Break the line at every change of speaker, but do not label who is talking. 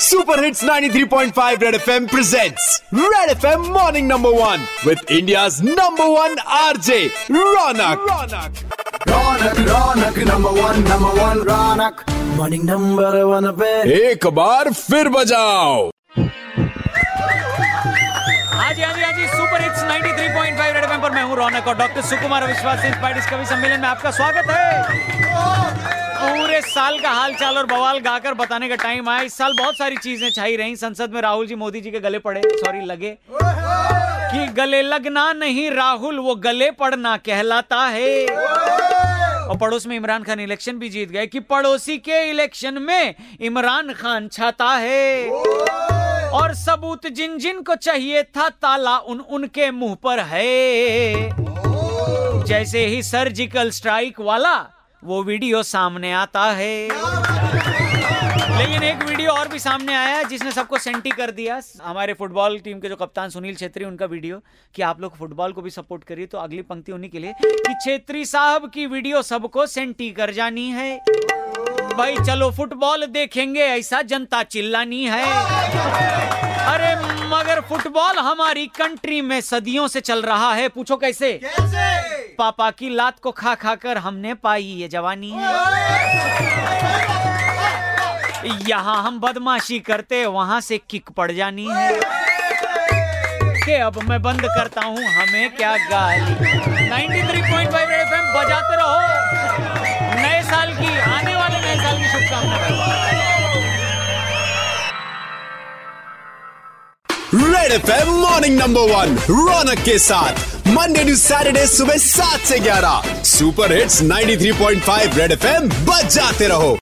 Super hits 93.5 red FM presents red FM morning number one with India's number one RJ Raunak Raunak
Raunak Raunak number one number one Raunak morning number one पे
एक बार फिर बजाओ।
हाँ जी हाँ जी हाँ जी सुपर हिट्स 93.5 रेड एफएम पर मैं हूँ रौनक और डॉक्टर सुकुमार विश्वास इंस्पायर्ड इस कवि सम्मेलन में आपका स्वागत है। पूरे साल का हाल चाल और बवाल गाकर बताने का टाइम आया। इस साल बहुत सारी चीज़ें छाई रही। संसद में राहुल जी, मोदी जी के गले पड़े। सॉरी लगे। कि गले लगना नहीं राहुल, वो गले पड़ना कहलाता है। और पड़ोस में इमरान खान इलेक्शन भी जीत गए। कि पड़ोसी के इलेक्शन में इमरान खान छाता है। और सबूत जिन जिन को चाहिए था, ताला उन उनके मुँह पर है। जैसे ही सर्जिकल स्ट्राइक वाला वो वीडियो सामने आता है। लेकिन एक वीडियो और भी सामने आया जिसने सबको सेंटी कर दिया। हमारे फुटबॉल टीम के जो कप्तान सुनील छेत्री, उनका वीडियो, कि आप लोग फुटबॉल को भी सपोर्ट करिए तो अगली पंक्ति उन्हीं के लिए, कि छेत्री साहब की वीडियो सबको सेंटी कर जानी है। भाई, चलो फुटबॉल देखेंगे, ऐसा जनता चिल्लानी है। फुटबॉल हमारी कंट्री में सदियों से चल रहा है। पूछो कैसे? कैसे? पापा की लात को खा खा कर हमने पाई ये जवानी। है यहाँ हम बदमाशी करते वहाँ से किक पड़ जानी है। के अब मैं बंद करता हूँ हमें क्या गाली? 93.5 रेड एफएम बजाते
red FM morning number one Raunak के साथ। मंडे टू सैटरडे सुबह सात से ग्यारह। सुपर हिट्स 93.5 रेड एफएम बजाते रहो।